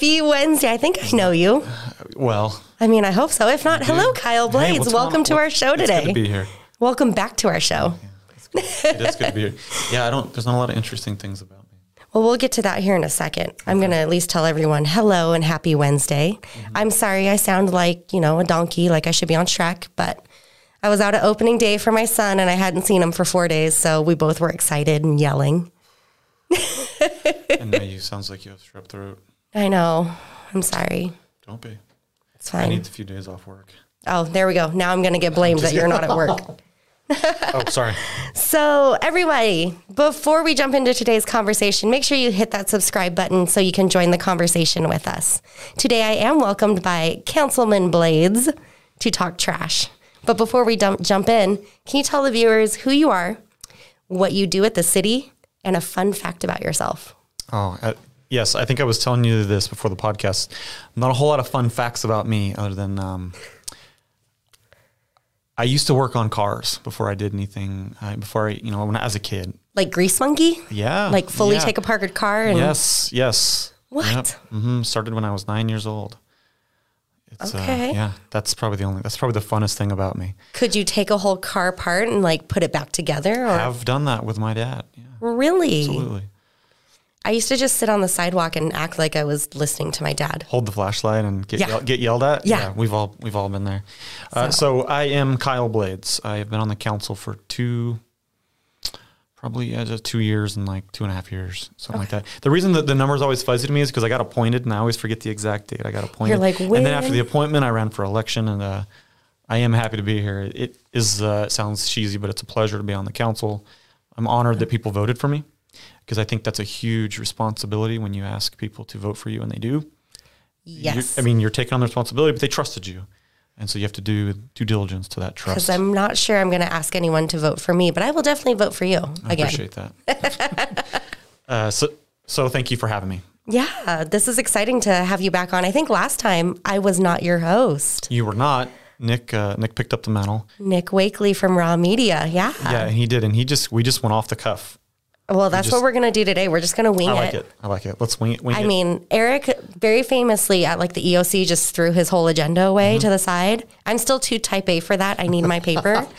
Happy Wednesday. I think I know you. Well, I mean, I hope so. If not, hello, Kyle Blades. going Welcome to our show It's today. good to be here. Welcome back to our show. It is good to be here. Yeah, I don't. There's not a lot of interesting things about me. Well, we'll get to that here in a second. I'm going to at least tell everyone hello and happy Wednesday. Mm-hmm. I'm sorry I sound like, you know, a donkey, like I should be on Shrek, but I was out at opening day for my son and I hadn't seen him for four days. So we both were excited and yelling. And now you sounds like you have strep throat. I know. I'm sorry. Don't be. It's fine. I need a few days off work. Oh, there we go. Now I'm going to get blamed that you're not at work. Oh, sorry. So, everybody, before we jump into today's conversation, make sure you hit that subscribe button so you can join the conversation with us. Today, I am welcomed by Councilman Blades to talk trash. But before we dump, jump in, can you tell the viewers who you are, what you do at the city, and a fun fact about yourself? Oh, uh, yes. I think I was telling you this before the podcast. Not a whole lot of fun facts about me, other than um, I used to work on cars before I did anything. Uh, before I, you know, when I, as a kid. Like Grease Monkey? Yeah. Like fully yeah. take apart a parked car and Yes. Yes. What? hmm Started when I was nine years old. It's, Okay. Uh, yeah. That's probably the only. That's probably the funnest thing about me. could you take a whole car apart and like put it back together? Or I've done that with my dad. Yeah. really? Absolutely. I used to just sit on the sidewalk and act like I was listening to my dad. hold the flashlight and get Yeah. yell, get yelled at. Yeah. we've all we've all been there. Uh, so I am Kyle Blades. I have been on the council for two, probably yeah, just two years and like two and a half years, something like that. The reason that the number is always fuzzy to me is because I got appointed and I always forget the exact date I got appointed. You're like, and then after the appointment, I ran for election and. Uh, I am happy to be here. It is uh, it sounds cheesy, but it's a pleasure to be on the council. I'm honored that people voted for me because I think that's a huge responsibility when you ask people to vote for you and they do you're- Yes. I mean, you're taking on the responsibility, but they trusted you. And so you have to do due diligence to that trust. because. I'm not sure I'm going to ask anyone to vote for me, but I will definitely vote for you I again. appreciate that. uh, so, so thank you for having me. Yeah, this is exciting to have you back on. I think last time I was not your host, You were not Nick. Uh, Nick picked up the mantle. Nick Wakely from Raw Media. Yeah. Yeah, and he did, and he just we just went off the cuff. Well, that's just- what we're going to do today. We're just going to wing it. I like it. it. I like it. Let's wing it. Wing I it. mean, Eric very famously at like the EOC just threw his whole agenda away Mm-hmm. to the side. I'm still too type A for that. I need my paper.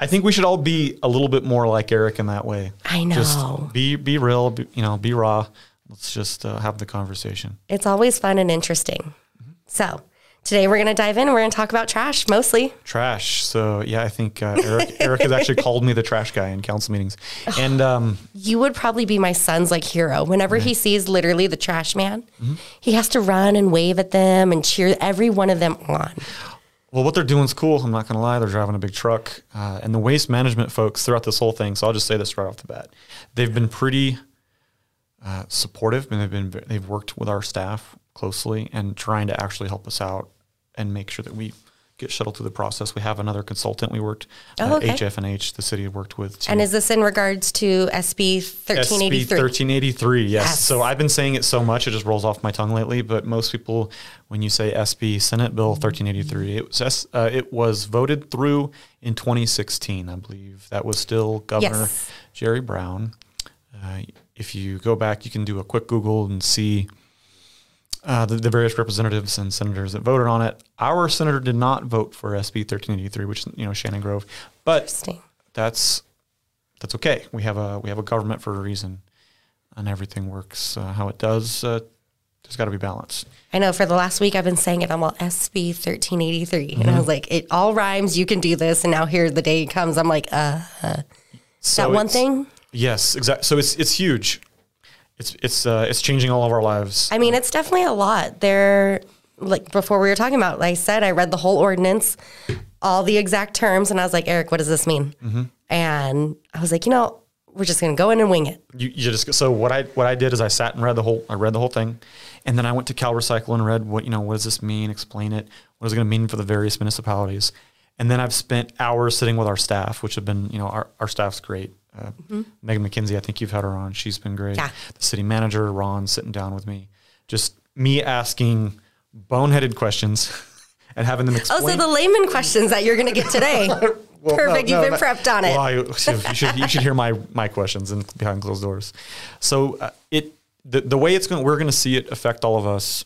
I think we should all be a little bit more like Eric in that way. I know. Just be be real. Be, you know, be raw. Let's just uh, have the conversation. It's always fun and interesting. So today we're going to dive in. We're going to talk about trash mostly. Trash. So yeah, I think uh, Eric Eric has actually called me the trash guy in council meetings, and um, You would probably be my son's like hero. Whenever he sees literally the trash man, Mm-hmm. he has to run and wave at them and cheer every one of them on. Well, what they're doing is cool. I'm not going to lie. They're driving a big truck. Uh, and the waste management folks throughout this whole thing, so I'll just say this right off the bat. They've been pretty uh, supportive and they've been they've worked with our staff closely and trying to actually help us out and make sure that we get shuttled through the process. We have another consultant we worked, Oh, uh, okay. HF&H, the city worked with. To And is this in regards to SB 1383? SB 1383? 1383, yes. Yes. So I've been saying it so much, it just rolls off my tongue lately. But most people, when you say SB Senate Bill 1383, it was, uh, it was voted through in 2016, I believe. That was still Governor Yes. Jerry Brown. Uh, if you go back, you can do a quick Google and see uh, the, the various representatives and senators that voted on it. Our senator did not vote for SB 1383, which you know Shannon Grove, but that's that's okay. We have a we have a government for a reason, and everything works uh, how it does. Uh, there's got to be balance. I know for the last week I've been saying it. I'm all SB 1383. And Mm-hmm. I was like, it all rhymes. You can do this. And now here the day comes. I'm like, uh, So that one thing. Yes, exactly. So it's it's huge. It's it's uh, it's changing all of our lives. I mean, it's definitely a lot. There, like before we were talking about, like I said, I read the whole ordinance, all the exact terms, and I was like, Eric, what does this mean? Mm-hmm. And I was like, you know, we're just gonna go in and wing it. you, you just so what I what I did is I sat and read the whole I read the whole thing, and then I went to Cal Recycle and read what you know what does this mean? Explain it. What is it going to mean for the various municipalities? And then I've spent hours sitting with our staff, which have been you know our our staff's great. Uh, Megan McKinsey, I think you've had her on. She's been great. Yeah. The city manager Ron sitting down with me, just me asking boneheaded questions and having them Oh, explain. so the layman questions that you're gonna get today. Well, Perfect. no, You've been prepped on it. Well, I, you should you should hear my my questions and behind closed doors. So uh, it the the way it's going, we're going to see it affect all of us.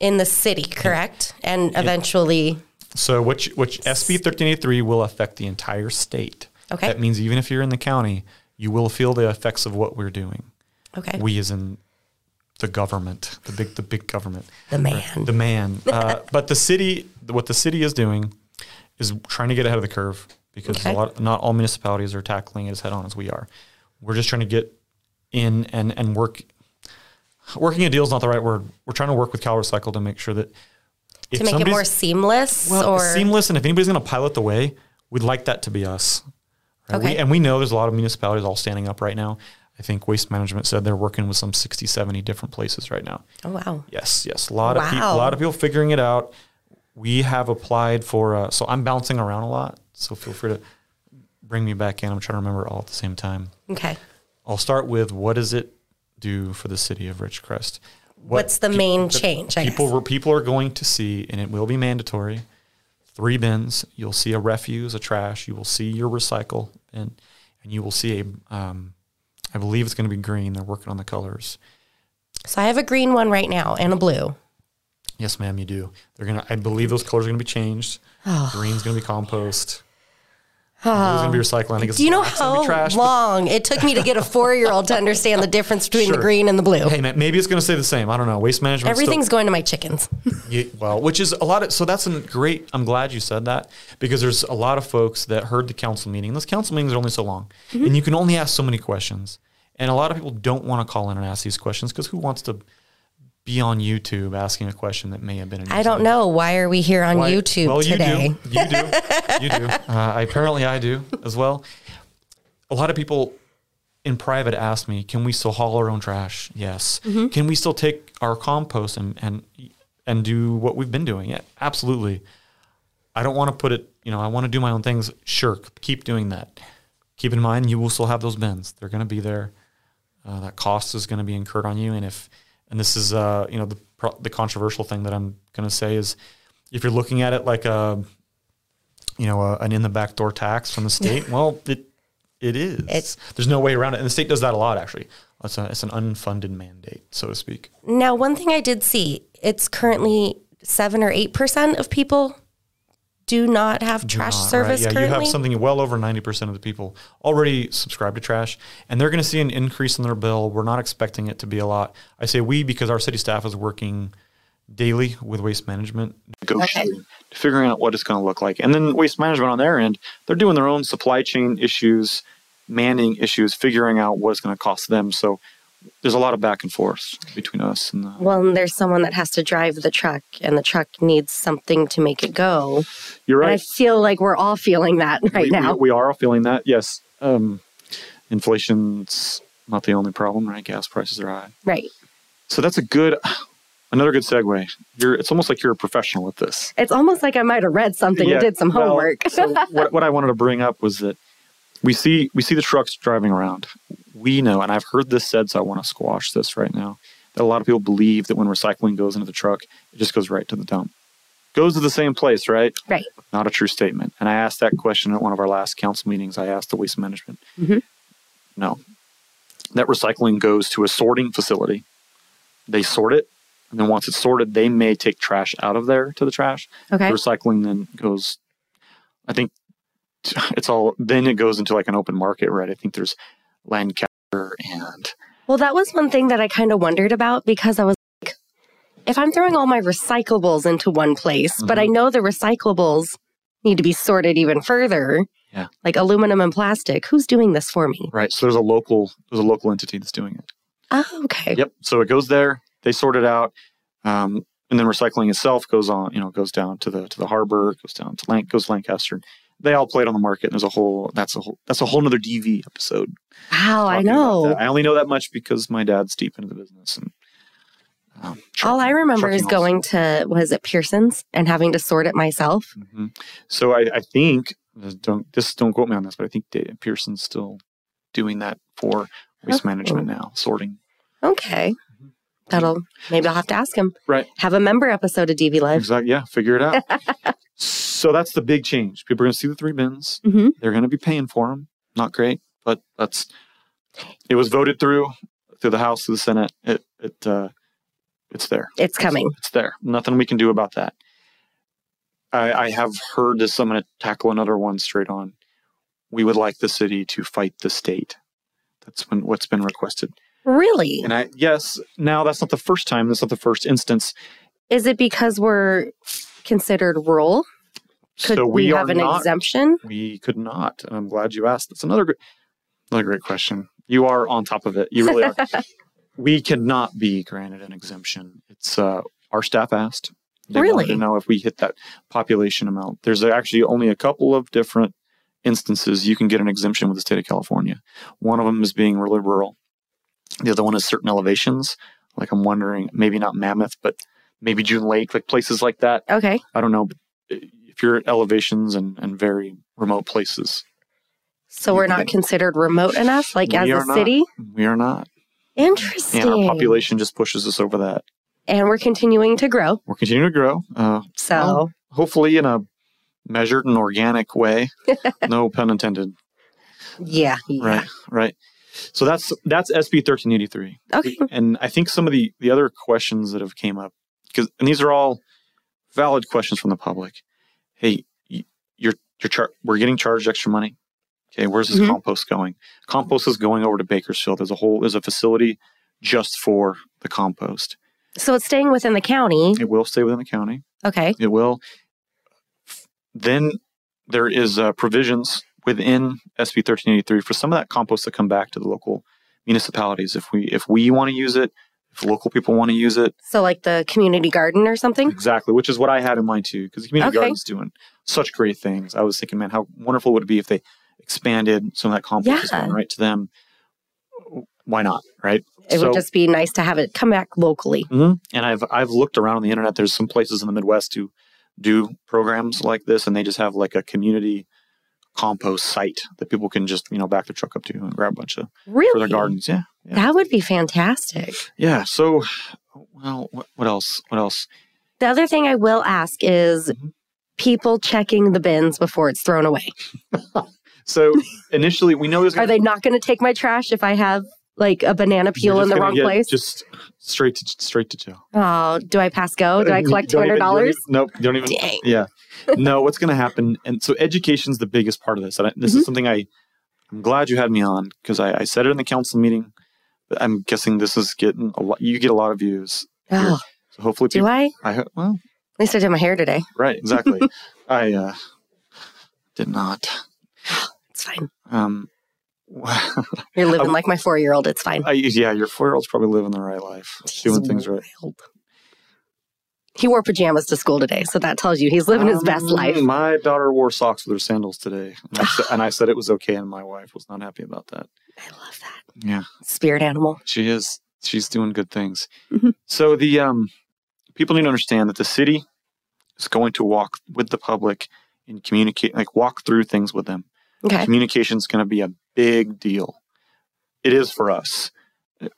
In the city, correct? And eventually, So, which which SB thirteen eighty three will affect the entire state. Okay. That means even if you're in the county, you will feel the effects of what we're doing. okay. We, as in the government, the big the big government. the man. the man. Uh, but the city, what the city is doing, is trying to get ahead of the curve because Okay. a lot, not all municipalities are tackling it as head on as we are. We're just trying to get in and and work. Working a deal is not the right word. We're trying to work with Cal Recycle to make sure that to make it more seamless well, or seamless, and if anybody's going to pilot the way, we'd like that to be us. Right? Okay. We, and we know there's a lot of municipalities all standing up right now. I think Waste Management said they're working with some 60, 70 different places right now. Oh wow. Yes, yes. A lot of people, a lot of people figuring it out. We have applied for. Uh, so I'm bouncing around a lot. So feel free to bring me back in. I'm trying to remember all at the same time. Okay. I'll start with what does it do for the city of Ridgecrest? What What's the main change? I people people are going to see, and it will be mandatory. Three bins. You'll see a refuse, a trash. You will see your recycle, and and you will see a. Um, I believe it's going to be green. They're working on the colors. So I have a green one right now and a blue. Yes, ma'am, you do. They're gonna. I believe those colors are gonna be changed. Green's gonna be compost. Blue's gonna be recycling. I think it's Do you know black's gonna be how trash. long it took me to get a four year old to understand the difference between the green and the blue? Hey, man, maybe it's gonna stay the same. I don't know. Waste management. Everything's going to my chickens. Yeah, well, which is a lot of so that's a great. I'm glad you said that because there's a lot of folks that heard the council meeting. Those council meetings are only so long, Mm-hmm. and you can only ask so many questions. And a lot of people don't want to call in and ask these questions because who wants to be on YouTube asking a question that may have been? I don't know. Why are we here on Why- YouTube well, today? You do. You do. You do. Uh, I, apparently, I do as well. A lot of people in private ask me, "Can we still haul our own trash?" Yes. Mm-hmm. Can we still take our compost and and and do what we've been doing? Yeah, absolutely. I don't want to put it. You know, I want to do my own things. Sure, keep doing that. Keep in mind, you will still have those bins. They're going to be there. Uh, that cost is going to be incurred on you. And if, and this is, uh, you know, the the controversial thing that I'm going to say is, if you're looking at it like a, you know, a, an in the back door tax from the state, well, it it is. It's- There's no way around it, and the state does that a lot. Actually, it's a, it's an unfunded mandate, so to speak. Now, one thing I did see, it's currently seven or eight percent of people do not have trash Not, right? service Yeah, currently. you have something well over 90% of the people already subscribe to trash, and they're going to see an increase in their bill. We're not expecting it to be a lot. I say we because our city staff is working daily with waste management, negotiating, figuring out what it's going to look like. And then waste management on their end, they're doing their own supply chain issues, manning issues, figuring out what it's going to cost them. So there's a lot of back and forth between us and the, well, and there's someone that has to drive the truck, and the truck needs something to make it go. you're And I feel like we're all feeling that right we, now. We, we are all feeling that. Yes. Um, inflation's not the only problem, right? Gas prices are high. right. So that's a good, another good segue. You're, it's almost like you're a professional with this. It's almost like I might have read something Yeah, and did some well, homework. so what, what I wanted to bring up was that we see we see the trucks driving around. We know, and I've heard this said, so I want to squash this right now. That a lot of people believe that when recycling goes into the truck, it just goes right to the dump. Goes to the same place, right? right. Not a true statement. And I asked that question at one of our last council meetings. I asked the waste management. Mhm. No. That recycling goes to a sorting facility. They sort it, and then once it's sorted, they may take trash out of there to the trash. Okay. The recycling then goes, I think it's all, then it goes into like an open market, right? I think there's Lancaster and Well, that was one thing that I kind of wondered about because I was like, if I'm throwing all my recyclables into one place, but Mm-hmm. I know the recyclables need to be sorted even further, Yeah. like aluminum and plastic, who's doing this for me? right. So there's a local, there's a local entity that's doing it. Oh, okay. Yep. So it goes there. They sort it out, um, and then recycling itself goes on. You know, goes down to the to the harbor, goes down to Lanc, goes to Lancaster. They all played on the market. And there's a whole. That's a whole. That's a whole nother DV episode. Wow, I know. I only know that much because my dad's deep into the business. And um, All I remember is also. going to, was it Pearson's and having to sort it myself? Mhm. So I, I think don't this don't quote me on this, but I think Pearson's still doing that for waste Oh. management now, sorting. Okay. That'll, maybe I'll have to ask him. Mm-hmm. Right. Have a member episode of DV Live. Exactly. Yeah. Figure it out. so that's the big change. People are going to see the three bins. hmm They're going to be paying for them. Not great, but that's it was voted through. through the House, through the Senate. It it uh, it's there. It's coming. It's there. Nothing we can do about that. I, I have heard this. I'm going to tackle another one straight on. We would like the city to fight the state. That's been what's been requested. Really? And I yes, now that's not the first time. That's not the first instance. Is it because we're considered rural? Could so we, we, have are an not. exemption? We could not, and I'm glad you asked. That's another gr- another great question. You are on top of it. You really are. we cannot be granted an exemption. It's uh, our staff asked. They wanted Really? to know if we hit that population amount. There's actually only a couple of different instances you can get an exemption with the state of California. One of them is being really rural. The other one is certain elevations. Like I'm wondering, maybe not Mammoth, but maybe June Lake, like places like that. Okay. I don't know. At elevations and, and very remote places, So we're not considered remote enough, like We as a not. city? we are not. Interesting. And our population just pushes us over that. And we're continuing to grow. We're continuing to grow. Uh, So Well, hopefully in a measured and organic way. no pun intended. yeah. yeah. Right. Right. So that's that's SB thirteen eighty three. Okay. And I think some of the the other questions that have came up because and these are all valid questions from the public. Hey, you're you're char- we're getting charged extra money. Okay, where's this Mhm. compost going? Compost is going over to Bakersfield. There's a whole there's a facility just for the compost. So it's staying within the county. It will stay within the county. Okay. It will. Then there is uh, provisions within SB 1383 for some of that compost to come back to the local municipalities. If we if we want to use it, if local people want to use it, So like the community garden or something? exactly, which is what I had in mind too, because the community Okay. garden's doing such great things. I was thinking, man, how wonderful would it be if they expanded some of that compost Yeah. right to them? Why not, right? It So- would just be nice to have it come back locally. hmm And I've I've looked around on the internet. There's some places in the Midwest who do programs like this, and they just have like a community compost site that people can just you know back their truck up to and grab a bunch of Really? for their gardens. Yeah, yeah, That would be fantastic. yeah. So, well, what, what else? What else? The other thing I will ask is Mhm. people checking the bins before it's thrown away. So initially, we know there's Are they not going to take my trash if I have like a banana peel in the wrong place? Just straight to straight to jail. oh, do I pass go? Do I collect two hundred dollars? Nope. Don't even. Dang. Yeah. No, what's going to happen? And so education's the biggest part of this. And I, this Mm-hmm. is something I, I'm glad you had me on because I, I said it in the council meeting. But I'm guessing this is getting a lot. You get a lot of views. Oh, So hopefully, do people, I? I well, At least I did my hair today. right, exactly. I uh, did not. It's fine. Um, You're living I- like my four year old. It's fine. I, yeah, your four year old's probably living the right life, doing He's things right. wild. He wore pajamas to school today, so that tells you he's living his best Um, life. My daughter wore socks with her sandals today, and I, said, and I said it was okay, and my wife was not happy about that. I love that. Yeah. Spirit animal. She is. She's doing good things. Mhm. So the um, people need to understand that the city is going to walk with the public and communicate, like walk through things with them. Okay. Communication is going to be a big deal. It is for us.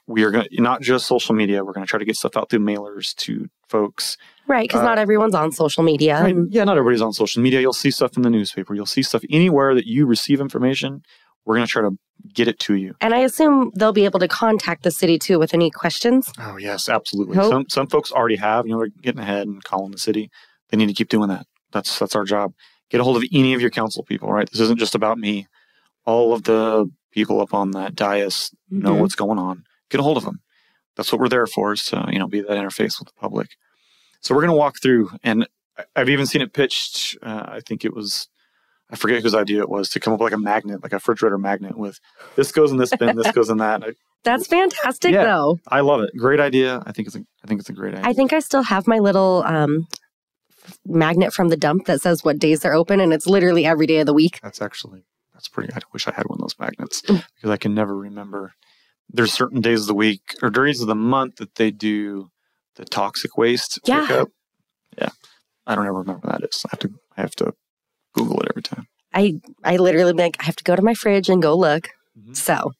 We are going not just social media. We're going to try to get stuff out through mailers to folks. Right, because Uh, not everyone's on social media. Right. Yeah, not everybody's on social media. You'll see stuff in the newspaper. You'll see stuff anywhere that you receive information. We're going to try to get it to you. And I assume they'll be able to contact the city too with any questions. Oh yes, absolutely. Hope. Some some folks already have. You know, they're getting ahead and calling the city. They need to keep doing that. That's that's our job. Get a hold of any of your council people. Right. This isn't just about me. All of the people up on that dais know Mhm. what's going on. Get a hold of them. That's what we're there for. Is to you know be that interface with the public. So we're going to walk through, and I've even seen it pitched. Uh, I think it was. I forget whose idea it was to come up like a magnet, like a refrigerator magnet with this goes in this bin, this goes in that. That's fantastic, Yeah. though. I love it. Great idea. I think it's a, I think it's a great idea. I think I still have my little um, magnet from the dump that says what days they're open, and it's literally every day of the week. That's actually that's pretty. I wish I had one of those magnets Mm. because I can never remember. There's certain days of the week or days of the month that they do the toxic waste Yeah. pickup. Yeah, I don't ever remember that is. I have to I have to Google it every time. I I literally like I have to go to my fridge and go look. Mhm. So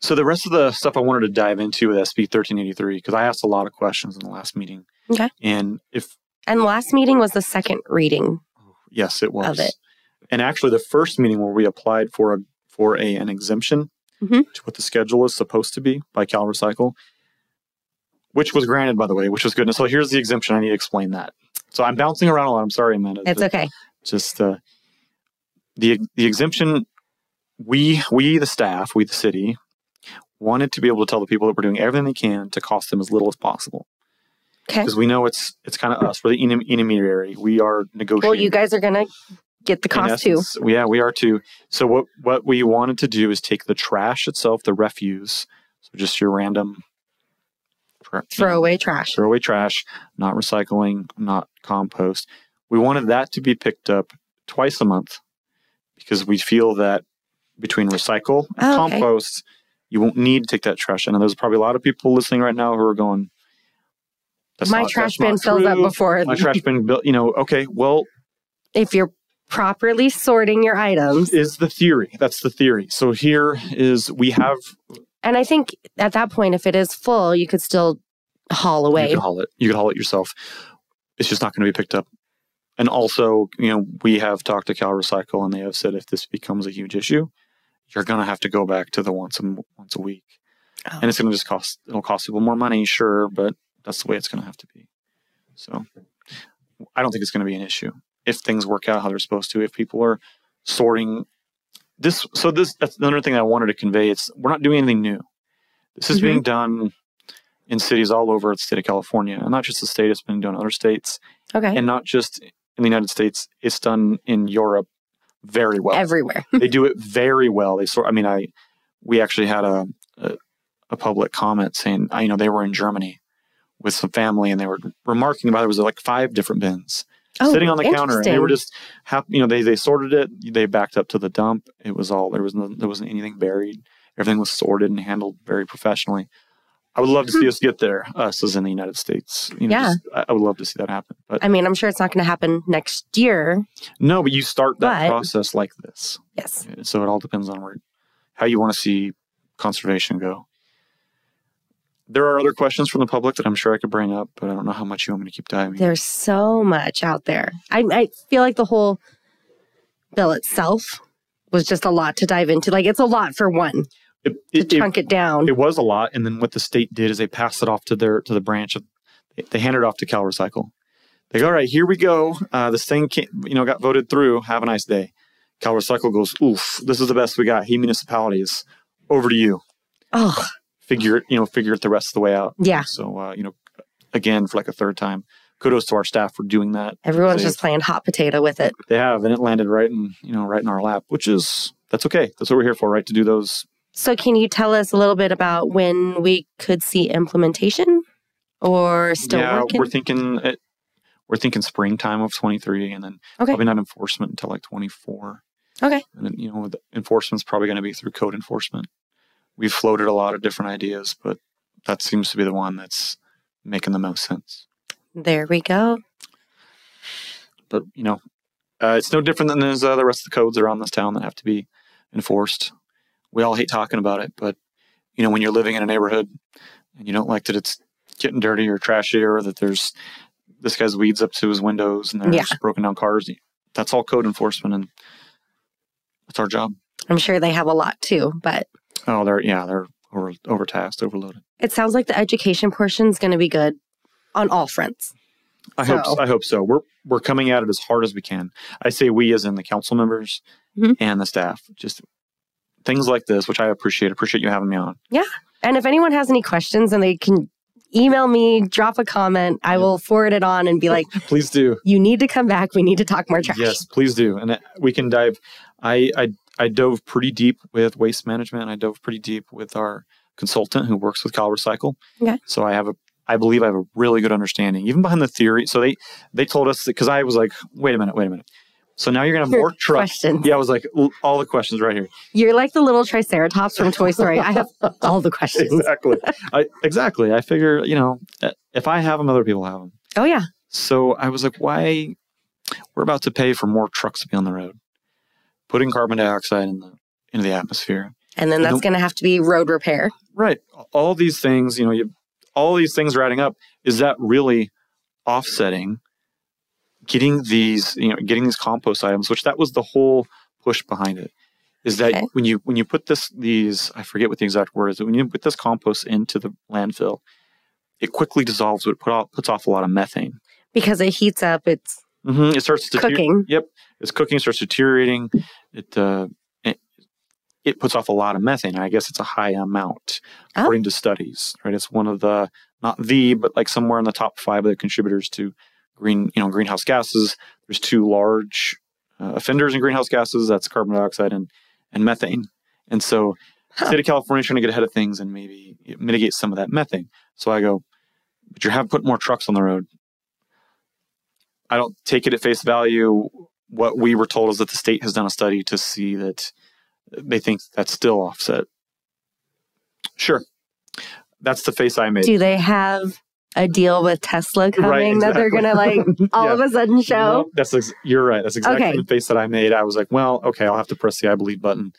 So the rest of the stuff I wanted to dive into with SB 1383 because I asked a lot of questions in the last meeting. Okay. And if and last meeting was the second reading. yes, it was. Of it. And actually, the first meeting where we applied for a for a an exemption Mhm. to what the schedule is supposed to be by Cal Recycle, which was granted, by the way, which was good. And so here's the exemption. I need to explain that. So I'm bouncing around a lot. I'm sorry, Amanda. It's okay. Just uh, the the exemption. We we the staff, we the city, wanted to be able to tell the people that we're doing everything they can to cost them as little as possible Okay. because we know it's it's kind of us. We're the intermediary. We are negotiating. Well, you guys are going to get the cost too. Yeah, we are too. So what what we wanted to do is take the trash itself, the refuse, so just your random tra- Throw away trash. throw away trash, not recycling, not compost. We wanted that to be picked up twice a month because we feel that between recycle and Oh, okay. compost, you won't need to take that trash. And there's probably a lot of people listening right now who are going, My not- trash bin fills up before. My trash bin, built, you know, okay, well, if you're properly sorting your items. is the theory. That's the theory. So here is we have And I think at that point, if it is full, you could still haul away. you can haul it. You can haul it yourself. It's just not going to be picked up. And also, you know, we have talked to Cal Recycle, and they have said if this becomes a huge issue, you're going to have to go back to the once a once a week, Oh. and it's going to just cost. It'll cost people more money, sure, but that's the way it's going to have to be. So, I don't think it's going to be an issue if things work out how they're supposed to. If people are sorting this, so this that's another thing I wanted to convey. It's we're not doing anything new. This is Mhm. being done in cities all over the state of California, and not just the state. It's been done in other states, Okay. and not just in the United States. It's done in Europe very well. Everywhere. they do it very well. They sort. I mean, I we actually had a a, a public comment saying, I, you know, they were in Germany with some family, and they were remarking about there was like five different bins Oh, sitting on the counter, and they were Oh, just hap- you know they they sorted it. They backed up to the dump. It was all there was no, there wasn't anything buried. Everything was sorted and handled very professionally. I would love to see hmm. us get there, us as in the United States. You know, Yeah. just- I, I would love to see that happen. But I mean, I'm sure it's not going to happen next year. no, but you start that But- process like this. Yes. So it all depends on where, how you want to see conservation go. There are other questions from the public that I'm sure I could bring up, but I don't know how much you want me to keep diving. There's so much out there. I, I feel like the whole bill itself was just a lot to dive into. Like, it's a lot for one It, to it, it, chunk it down. it was a lot, and then what the state did is they passed it off to their to the branch of, they handed it off to Cal Recycle. They go, all right, here we go. Uh, this thing, you know, got voted through. Have a nice day. Cal Recycle goes, oof, this is the best we got. He municipalities, over to you. oh, Figure it, you know, figure it the rest of the way out. yeah. So, uh, you know, again, for like a third time, kudos to our staff for doing that. Everyone's just playing hot potato with it. They have, and it landed right in, you know, right in our lap, which is that's okay. That's what we're here for, right? To do those. So, can you tell us a little bit about when we could see implementation or still yeah, working? we're thinking it, we're thinking springtime of 23, and then Okay. probably not enforcement until like 24. Okay. And then, you know, the enforcement's probably going to be through code enforcement. We've floated a lot of different ideas, but that seems to be the one that's making the most sense. there we go. But you know, uh, it's no different than those, uh, the rest of the codes around this town that have to be enforced. We all hate talking about it, but you know, when you're living in a neighborhood and you don't like that it's getting dirty or trashy, or that there's this guy's weeds up to his windows and there's Yeah. broken down cars, that's all code enforcement, and that's our job. I'm sure they have a lot too, but Oh, they're yeah, they're over, overtasked, overloaded. it sounds like the education portion is going to be good on all fronts. I hope So- I hope so. We're we're coming at it as hard as we can. I say we as in the council members Mhm. and the staff. Just things like this, which I appreciate. Appreciate you having me on. Yeah. And if anyone has any questions and they can email me, drop a comment, I will forward it on and be like, Please do. you need to come back. We need to talk more trash. Yes, please do. And uh, we can dive. I I I dove pretty deep with waste management. I dove pretty deep with our consultant who works with Cal Recycle. Okay. So I have a I believe I have a really good understanding, even behind the theory. So they they told us because I was like, wait a minute, wait a minute. So now you're gonna have Your more trucks. Yeah, I was like, all the questions right here. You're like the little Triceratops from Toy Story. I have all the questions. exactly. I, exactly. I figure, you know, uh, if I have them, other people have them. Oh, yeah. So I was like, why? We're about to pay for more trucks to be on the road, putting carbon dioxide in the into the atmosphere. And then that's going to have to be road repair. Right. All these things, you know, you all these things are adding up. Is that really offsetting getting these, you know, getting these compost items, which that was the whole push behind it. is that Okay. when you when you put this these I forget what the exact word is, but when you put this compost into the landfill, it quickly dissolves, but it put off, puts off a lot of methane. Because it heats up, it's hmm It starts to cooking. Yep, it's cooking, starts deteriorating. It uh, it, it puts off a lot of methane. I guess it's a high amount Oh. according to studies. Right, it's one of the not the but like somewhere in the top five of the contributors to green you know greenhouse gases. There's two large uh, offenders in greenhouse gases. That's carbon dioxide and and methane. And so, Huh. state of California is trying to get ahead of things and maybe mitigate some of that methane. So I go, but you have put more trucks on the road. I don't take it at face value. What we were told is that the state has done a study to see that they think that's still offset. Sure. That's the face I made. Do they have a deal with Tesla coming Right, that they're gonna like all Yeah. of a sudden show? No, that's ex- you're right. That's exactly Okay. the face that I made. I was like, well, okay, I'll have to press the I believe button.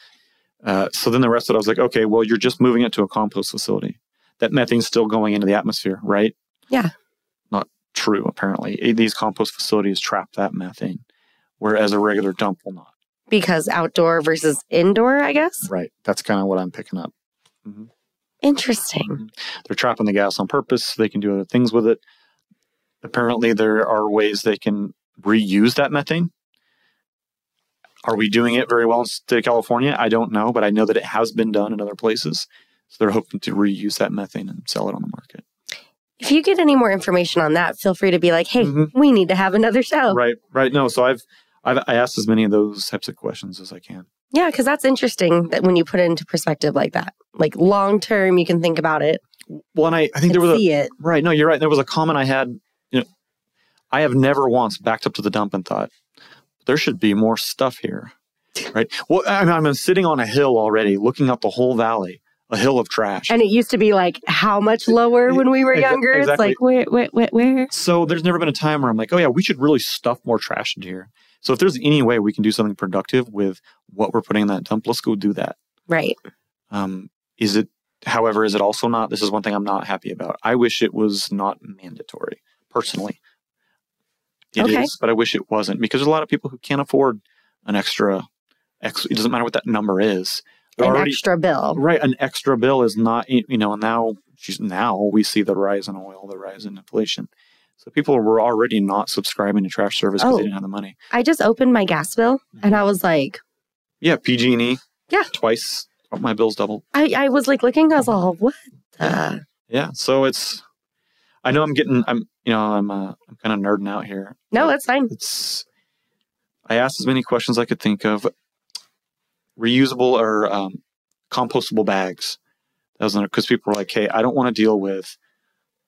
Uh, so then the rest of it, I was like, okay, well, you're just moving it to a compost facility. That methane's still going into the atmosphere, right? Yeah. True. Apparently, these compost facilities trap that methane, whereas a regular dump will not. Because outdoor versus indoor, I guess. Right. That's kind of what I'm picking up. Mm-hmm. Interesting. Mm-hmm. They're trapping the gas on purpose. So They can do other things with it. Apparently, there are ways they can reuse that methane. Are we doing it very well in the state of California? I don't know, but I know that it has been done in other places. So they're hoping to reuse that methane and sell it on the market. If you get any more information on that, feel free to be like, "Hey, Mhm. we need to have another show." Right, right. No, so I've, I've I asked as many of those types of questions as I can. Yeah, because that's interesting that when you put it into perspective like that, like long term, you can think about it Well, and I, I think there was a, it. Right. No, you're right. There was a comment I had. You know, I have never once backed up to the dump and thought there should be more stuff here. Right. Well, I mean, I'm sitting on a hill already, looking up the whole valley, a hill of trash. And it used to be like how much lower when we were younger? It's like where, where, where, where? so there's never been a time where I'm like, oh yeah, we should really stuff more trash into here. So if there's any way we can do something productive with what we're putting in that dump, let's go do that. Right. Um, is it, however, is it also not? This is one thing I'm not happy about. I wish it was not mandatory, personally. It is, Okay. but I wish it wasn't because there's a lot of people who can't afford an extra. Ex, it doesn't matter what that number is. An already extra bill. right. An extra bill is not, you know. Now, she's now we see the rise in oil, the rise in inflation. So people were already not subscribing to trash service because Oh. they didn't have the money. I just opened my gas bill and I was like, Yeah, PG&E. Yeah. twice. Oh, my bill's doubled. I, I was like looking, I was all, what? the-" Yeah, so it's. I know I'm getting. I'm. You know, I'm. Uh, I'm kind of nerding out here. No, that's fine. It's. I asked as many questions I could think of. Reusable or um, compostable bags. That was because people were like, "Hey, I don't want to deal with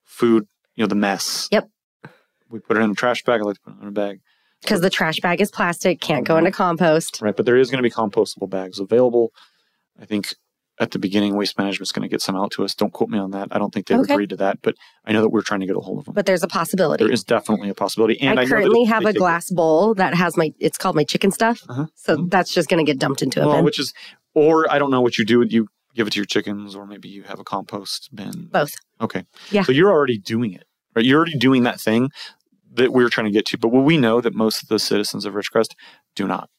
food. You know, the mess. Yep. We put it in a trash bag. I like to put it in a bag. Because the trash bag is plastic, can't go into compost. Right, but there is going to be compostable bags available. I think at the beginning, Waste Management's going to get some out to us. Don't quote me on that. I don't think they've Okay. agreed to that, but I know that we're trying to get a hold of them. But there's a possibility. there is definitely a possibility. And I, I currently have a take it- glass bowl that has my, it's called my chicken stuff. Uh-huh. So Mhm. that's just going to get dumped into a well, bin. which is, or I don't know what you do. You give it to your chickens, or maybe you have a compost bin. Both. Okay. Yeah. So you're already doing it, right? You're already doing that thing that we are trying to get to. But what we know that most of the citizens of Ridgecrest do not.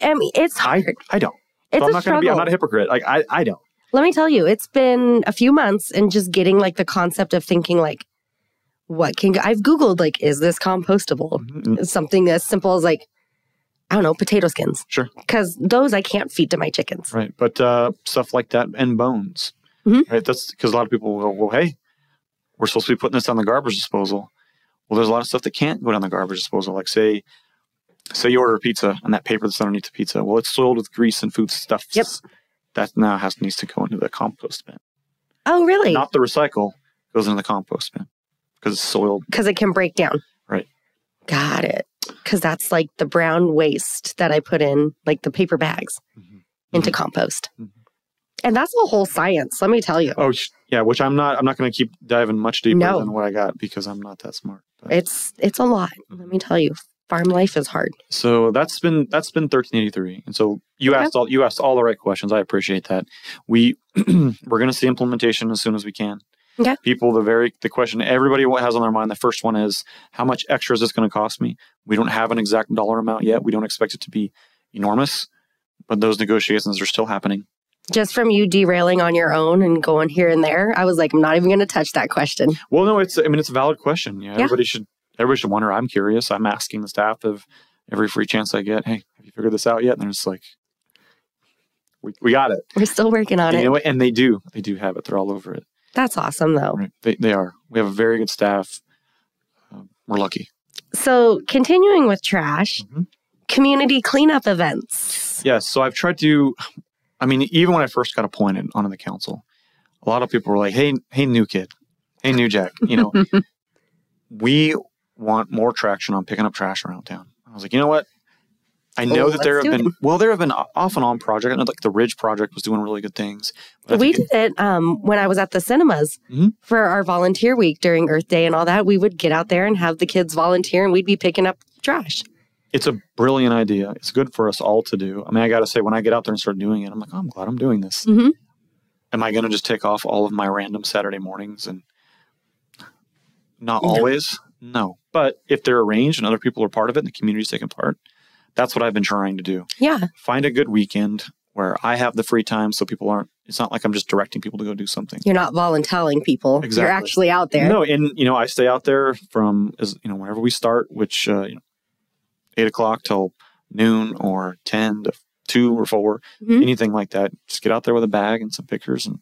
I mean, it's I hard. I don't. It's so I'm a not going to struggle. be. I'm not a hypocrite. Like I I don't. Let me tell you, it's been a few months and just getting like the concept of thinking like, what can I've Googled like, is this compostable? Mhm. Something as simple as like, I don't know, potato skins. Sure. Because those I can't feed to my chickens. Right. But uh, stuff like that and bones. Mhm. Right. That's because a lot of people will go, well, hey, we're supposed to be putting this on the garbage disposal. Well, there's a lot of stuff that can't go down the garbage disposal. Like say, say you order a pizza and that paper that's underneath the pizza, well, it's soiled with grease and food stuff. Yep. That now has needs to go into the compost bin. Oh, really? Not the recycle goes into the compost bin because it's soiled. Because it can break down. Right. Got it. Because that's like the brown waste that I put in, like the paper bags, Mhm. into compost. Mhm. And that's a whole science, let me tell you. Oh, yeah. Which I'm not. I'm not going to keep diving much deeper No. than what I got because I'm not that smart. But- It's it's a lot. Let me tell you. Farm life is hard. So that's been that's been 1383. And so you Okay. asked all you asked all the right questions. I appreciate that. We we're going to see implementation as soon as we can. Okay. People, the very the question everybody what has on their mind. The first one is how much extra is this going to cost me? We don't have an exact dollar amount yet. We don't expect it to be enormous, but those negotiations are still happening. Just from you derailing on your own and going here and there, I was like, I'm not even going to touch that question. Well, no, it's I mean it's a valid question. Yeah, Yeah. everybody should everybody should wonder. I'm curious. I'm asking the staff of every free chance I get. Hey, have you figured this out yet? And they're just like, we, we got it. We're still working on And, you it. know and they do. They do have it. They're all over it. That's awesome, though. Right. They, they are. We have a very good staff. Um, we're lucky. So, continuing with trash, Mhm. community cleanup events. Yes. So I've tried to. I mean, even when I first got appointed onto the council, a lot of people were like, "Hey, hey, new kid, hey, new Jack, you know, we want more traction on picking up trash around town." I was like, you know what? I know Oh, that there have been well, there have been off and on project. I know like the Ridge project was doing really good things. But we did it um, when I was at the cinemas Mhm. for our volunteer week during Earth Day and all that. We would get out there and have the kids volunteer, and we'd be picking up trash. it's a brilliant idea. It's good for us all to do. I mean, I got to say, when I get out there and start doing it, I'm like, oh, I'm glad I'm doing this. Mhm. Am I going to just take off all of my random Saturday mornings and not No. always? No. But if they're arranged and other people are part of it and the community's taking part, that's what I've been trying to do. Yeah, Find a good weekend where I have the free time so people aren't, it's not like I'm just directing people to go do something. you're not volunteering people. Exactly. You're actually out there. No, and you know, I stay out there from as you know, whenever we start, which uh, you know, eight o'clock till noon or ten to two or 4 Mhm. anything like that. Just get out there with a bag and some pictures, and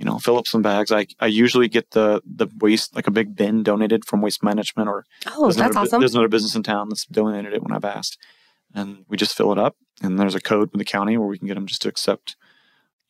you know, fill up some bags. I I usually get the the waste like a big bin donated from Waste Management or Oh, there's that's another, awesome. There's another business in town that's donated it when I've asked, and we just fill it up. And there's a code with the county where we can get them just to accept,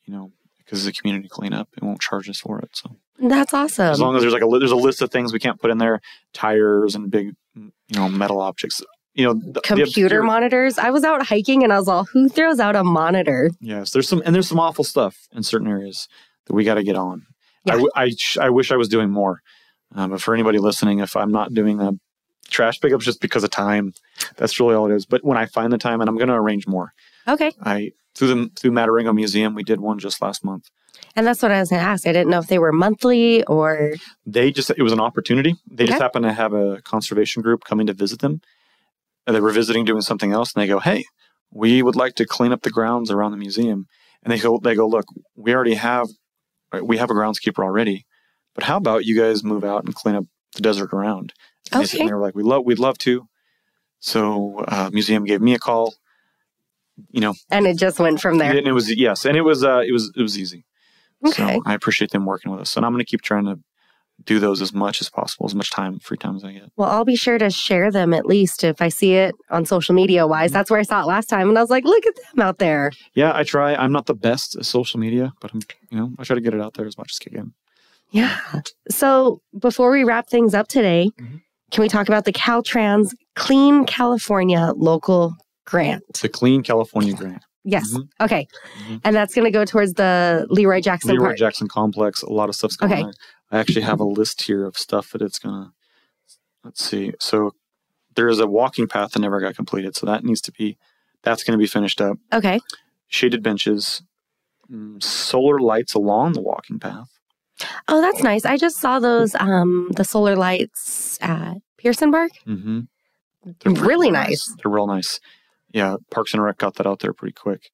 you know, because it's a community cleanup. It won't charge us for it, so That's awesome. as long as there's like a there's a list of things we can't put in there, tires and big you know metal objects. You know, the, the Computer obscure- monitors. I was out hiking and I was all, who throws out a monitor? Yes, there's some and there's some awful stuff in certain areas that we got to get on. I Yeah. w- I, sh- I wish I was doing more, um, but for anybody listening, if I'm not doing the trash pickups just because of time, that's really all it is. But when I find the time, and I'm going to arrange more, Okay. I through the through Maturango Museum, we did one just last month. And that's what I was going to ask. I didn't know if they were monthly or. they just it was an opportunity they just happened to have a conservation group coming to visit them and they were visiting doing something else and they go hey we would like to clean up the grounds around the museum and they go they go look we already have we have a groundskeeper already but how about you guys move out and clean up the desert around and they, Okay. they were like we love we'd love to so uh, museum gave me a call you know And it just went from there. and it was yes and it was uh it was it was easy Okay. so I appreciate them working with us, and I'm going to keep trying to do those as much as possible, as much time, free time as I get. Well, I'll be sure to share them at least if I see it on social media Mm-hmm. wise. That's where I saw it last time. And I was like, look at them out there. Yeah, I try. I'm not the best at social media, but I'm, you know, I try to get it out there as much as I can. Yeah. So before we wrap things up today, Mhm. can we talk about the Caltrans Clean California local grant? The Clean California Grant, Yes. Mhm. Okay. Mhm. And that's going to go towards the Leroy Jackson Leroy Park. Jackson Complex. A lot of stuff's going Okay. on. I actually have a list here of stuff that it's gonna. Let's see. So there is a walking path that never got completed, so that needs to be. That's going to be finished up. Okay. Shaded benches, mm, solar lights along the walking path. Oh, that's nice. I just saw those um the solar lights at Pearson Park. Mm-hmm. Really nice. They're real nice. Yeah, Parks and Rec got that out there pretty quick.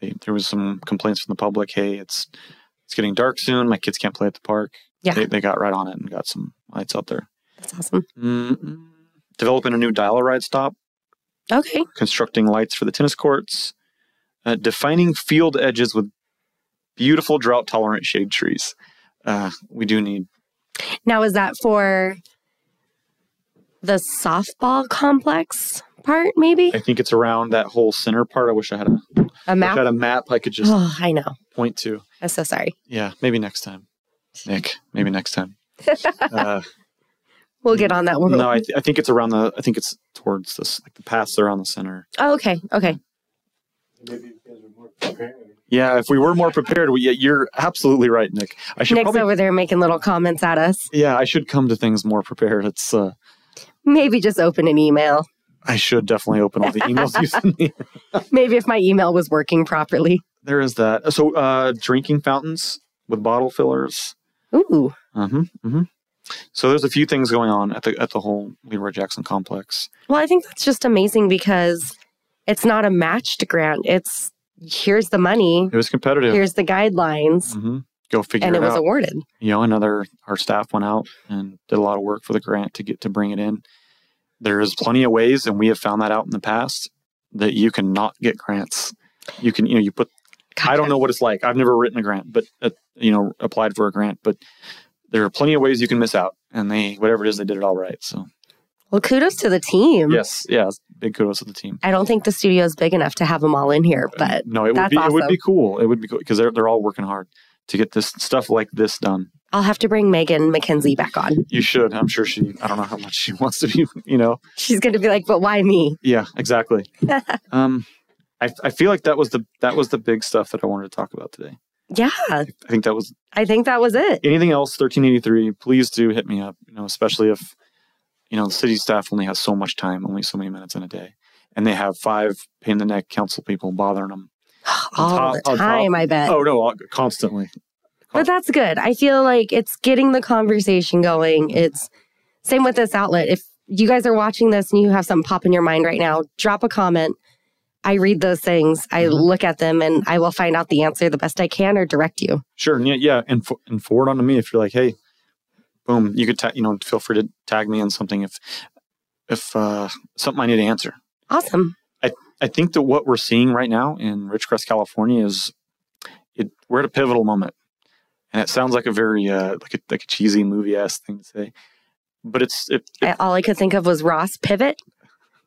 They, there was some complaints from the public. Hey, it's it's getting dark soon. My kids can't play at the park. Yeah. They, they got right on it and got some lights out there. That's awesome. mm Developing a new dial ride stop. Okay. Constructing lights for the tennis courts. Uh, defining field edges with beautiful drought tolerant shade trees. Uh, we do need Now is that for the softball complex part maybe? I think it's around that whole center part. I wish I had a, A wish I map? had a map I could just Oh, I know. point to. I'm so sorry. Yeah, maybe next time. Nick, maybe next time. Uh, We'll get on that one. no, I, th- I think it's around the. I think it's towards this. Like the paths are around the center. Oh, okay. Okay. Maybe you guys are more prepared. Yeah, if we were more prepared, we, yeah, you're absolutely right, Nick. I should Nick's probably. over there making little comments at us. yeah, I should come to things more prepared. It's. uh Maybe just open an email. I should definitely open all the emails you send me. Maybe if my email was working properly. There is that. So, uh drinking fountains with bottle fillers. Ooh. Mm-hmm. Mm-hmm. So there's a few things going on at the at the whole Leroy Jackson complex. Well, I think that's just amazing because It's not a matched grant. It's here's the money, It was competitive. here's the guidelines, hmm Go figure and it it was out. awarded. you know, another our staff went out and did a lot of work for the grant to get to bring it in. There is plenty of ways, and we have found that out in the past that you cannot get grants. You can, you know, you put. I don't know what it's like. I've never written a grant, but uh, you know, applied for a grant. But there are plenty of ways you can miss out, and they whatever it is, they did it all right. So Well, kudos to the team. yes, yeah, big kudos to the team. I don't think the studio is big enough to have them all in here, but no, it would be it would be cool. It would be cool because they're they're all working hard to get this stuff like this done. I'll have to bring Megan McKenzie back on. You should. I'm sure she. I don't know how much she wants to be. You know. She's going to be like, but why me? Yeah, exactly. um, I, I feel like that was the that was the big stuff that I wanted to talk about today. Yeah, I think that was I think that was it. anything else. Thirteen eighty three. Please do hit me up. You know, especially if you know the city staff only has so much time, only so many minutes in a day, and they have five pain in the neck council people bothering them. All top- the time, I bet. Oh no, constantly. But that's good. I feel like it's getting the conversation going. It's same with this outlet. If you guys are watching this and you have something pop in your mind right now, drop a comment. I read those things, I Mhm. look at them, and I will find out the answer the best I can or direct you. Sure. Yeah, yeah, and fo- and forward on to me if you're like, hey, boom, you could ta- you know feel free to tag me on something if if uh, something I need to answer. Awesome. I I think that what we're seeing right now in Ridgecrest, California, is it, we're at a pivotal moment, and it sounds like a very uh, like a like a cheesy movie ass thing to say, but it's it, it I, all I could think of was Ross pivot,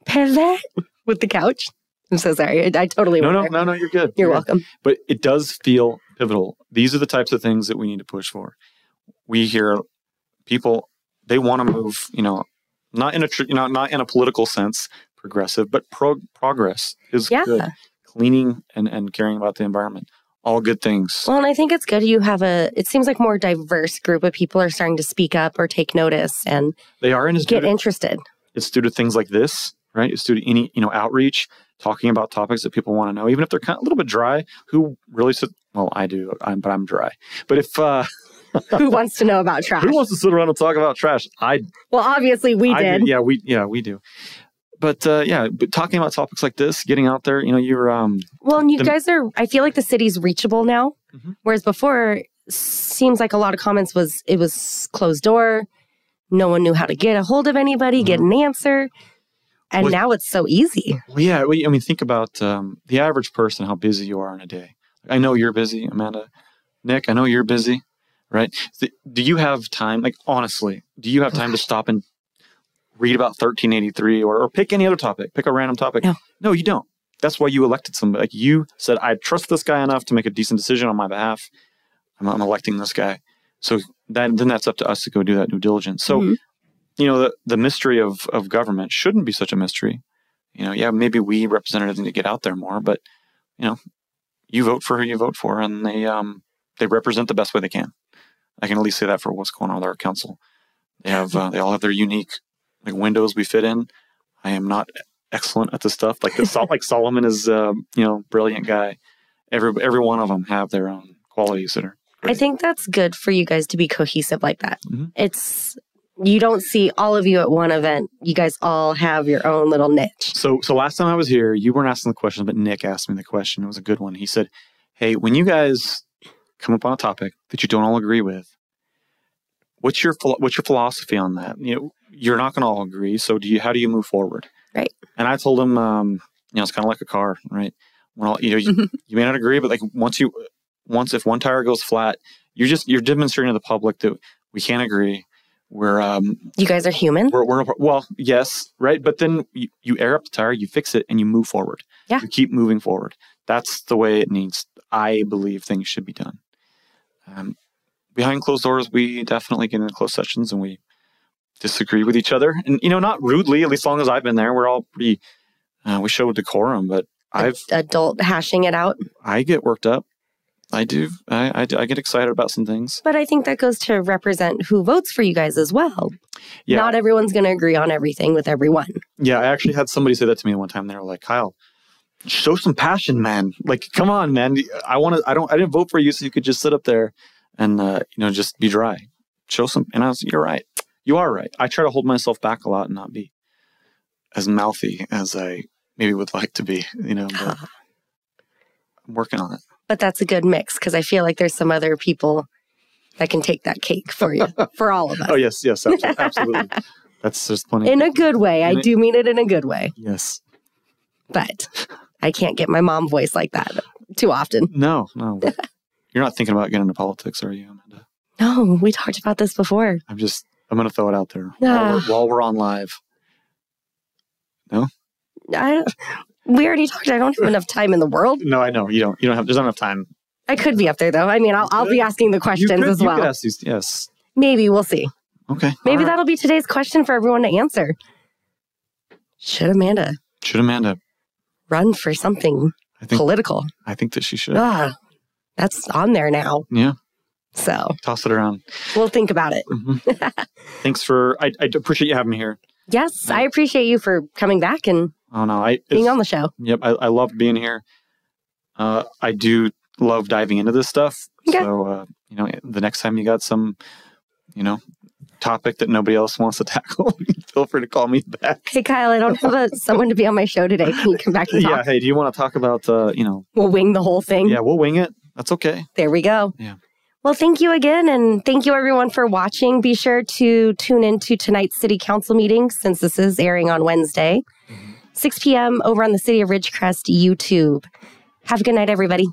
pivot with the couch. I'm so sorry. I, I totally no no no no you're good You're good. welcome. but it does feel pivotal. These are the types of things that we need to push for. We hear people they want to move, you know, not in a tr- you know not in a political sense, progressive, but pro- progress is Yeah. good. Cleaning and and caring about the environment, all good things. Well, and I think it's good you have a. It seems like more diverse group of people are starting to speak up or take notice and They are in his get interested. it's due to things like this, right? It's due to any, you know, outreach, talking about topics that people want to know, even if they're kind of a little bit dry. Who really sit? Well, I do, I'm, but I'm dry. But if uh, Who wants to know about trash? who wants to sit around and talk about trash? I, well, obviously we I did. do. Yeah, we, yeah, we do. But uh, yeah, but talking about topics like this, getting out there, you know, you're um, Well, and you The- guys are. I feel like the city's reachable now, Mhm. whereas before seems like a lot of comments was it was closed door. No one knew how to get a hold of anybody, get an answer, and Well- now it's so easy. well, yeah. well, I mean, think about um, the average person, how busy you are in a day. I know you're busy, Amanda. Nick, I know you're busy, right? Do you have time? Like, honestly, do you have time to stop and read about 1383 or, or pick any other topic? Pick a random topic. No. no, you don't. That's why you elected somebody. Like you said, I trust this guy enough to make a decent decision on my behalf. I'm, I'm electing this guy. So that, then that's up to us to go do that due diligence. So, Mhm. You know, the, the mystery of, of government shouldn't be such a mystery. You know, yeah, maybe we representatives need to get out there more, but you know, you vote for who you vote for, and they um they represent the best way they can. I can at least say that for what's going on with our council. They have uh, they all have their unique like windows we fit in. I am not excellent at this stuff. Like the Sol- like Solomon is um, you know brilliant guy. Every every one of them have their own qualities that are. I think that's good for you guys to be cohesive like that. Mhm. It's you don't see all of you at one event. You guys all have your own little niche. So so last time I was here, you weren't asking the question, but Nick asked me the question. It was a good one. He said, "Hey, when you guys come up on a topic that you don't all agree with, what's your what's your philosophy on that? You know, you're not going to all agree. So do you? How do you move forward?" Right. And I told him, um, you know, it's kind of like a car, right? When all, you know, you, you may not agree, but like once you once if one tire goes flat, you're just you're demonstrating to the public that we can't agree. We're um, You guys are human. we're, we're well, yes, right. But then you, you air up the tire, you fix it, and you move forward. Yeah. You keep moving forward. That's the way it needs. I believe things should be done. Um, behind closed doors, we definitely get into closed sessions and we disagree with each other, and you know, not rudely. At least long as I've been there, we're all pretty. Uh, we show decorum, but I've Adult hashing it out. I get worked up. I do. I, I, do- I get excited about some things. But I think that goes to represent who votes for you guys as well. Yeah. Not everyone's going to agree on everything with everyone. Yeah, I actually had somebody say that to me one time. They were like, "Kyle, show some passion, man. Like, come on, man. I want to. I don't. I didn't vote for you, so you could just sit up there and uh, you know just be dry. Show some." And I was, "You're right. You are right. I try to hold myself back a lot and not be as mouthy as I maybe would like to be, you know, but I'm working on it. But that's a good mix because I feel like there's some other people that can take that cake for you, for all of us. Oh yes, yes, abso- absolutely. That's just plenty. In a good way. I do mean it in a good way. yes. But I can't get my mom voice like that too often. No, no. You're not thinking about getting into politics, are you, Amanda? No, we talked about this before. I'm just. I'm going to throw it out there Ah. while, we're, while we're on live. No? I, we already talked. I don't have enough time in the world. No, I know you don't. You don't have. There's not enough time. I could be up there though. I mean, I'll, I'll be asking the questions could, as you well. these. Yes. Maybe we'll see. Okay. Maybe right. that'll be today's question for everyone to answer. Should Amanda should Amanda. run for something I think. political? I think that she should. Ah, that's on there now. Yeah. So Toss it around. we'll think about it. Mhm. Thanks for. I, I appreciate you having me here. Yes, I appreciate you for coming back and Oh no, I. being on the show. Yep, I, I loved being here. Uh, I do love diving into this stuff. Okay. So, uh, you know, the next time you got some, you know, topic that nobody else wants to tackle, feel free to call me back. Hey, Kyle, I don't have a, someone to be on my show today. Can you come back and Yeah. Hey, do you want to talk about, uh, you know, We'll wing the whole thing. yeah, we'll wing it. That's okay. There we go. Yeah. Well, thank you again. And thank you everyone for watching. Be sure to tune into tonight's city council meeting since this is airing on Wednesday, 6 p.m. over on the City of Ridgecrest YouTube. Have a good night, everybody.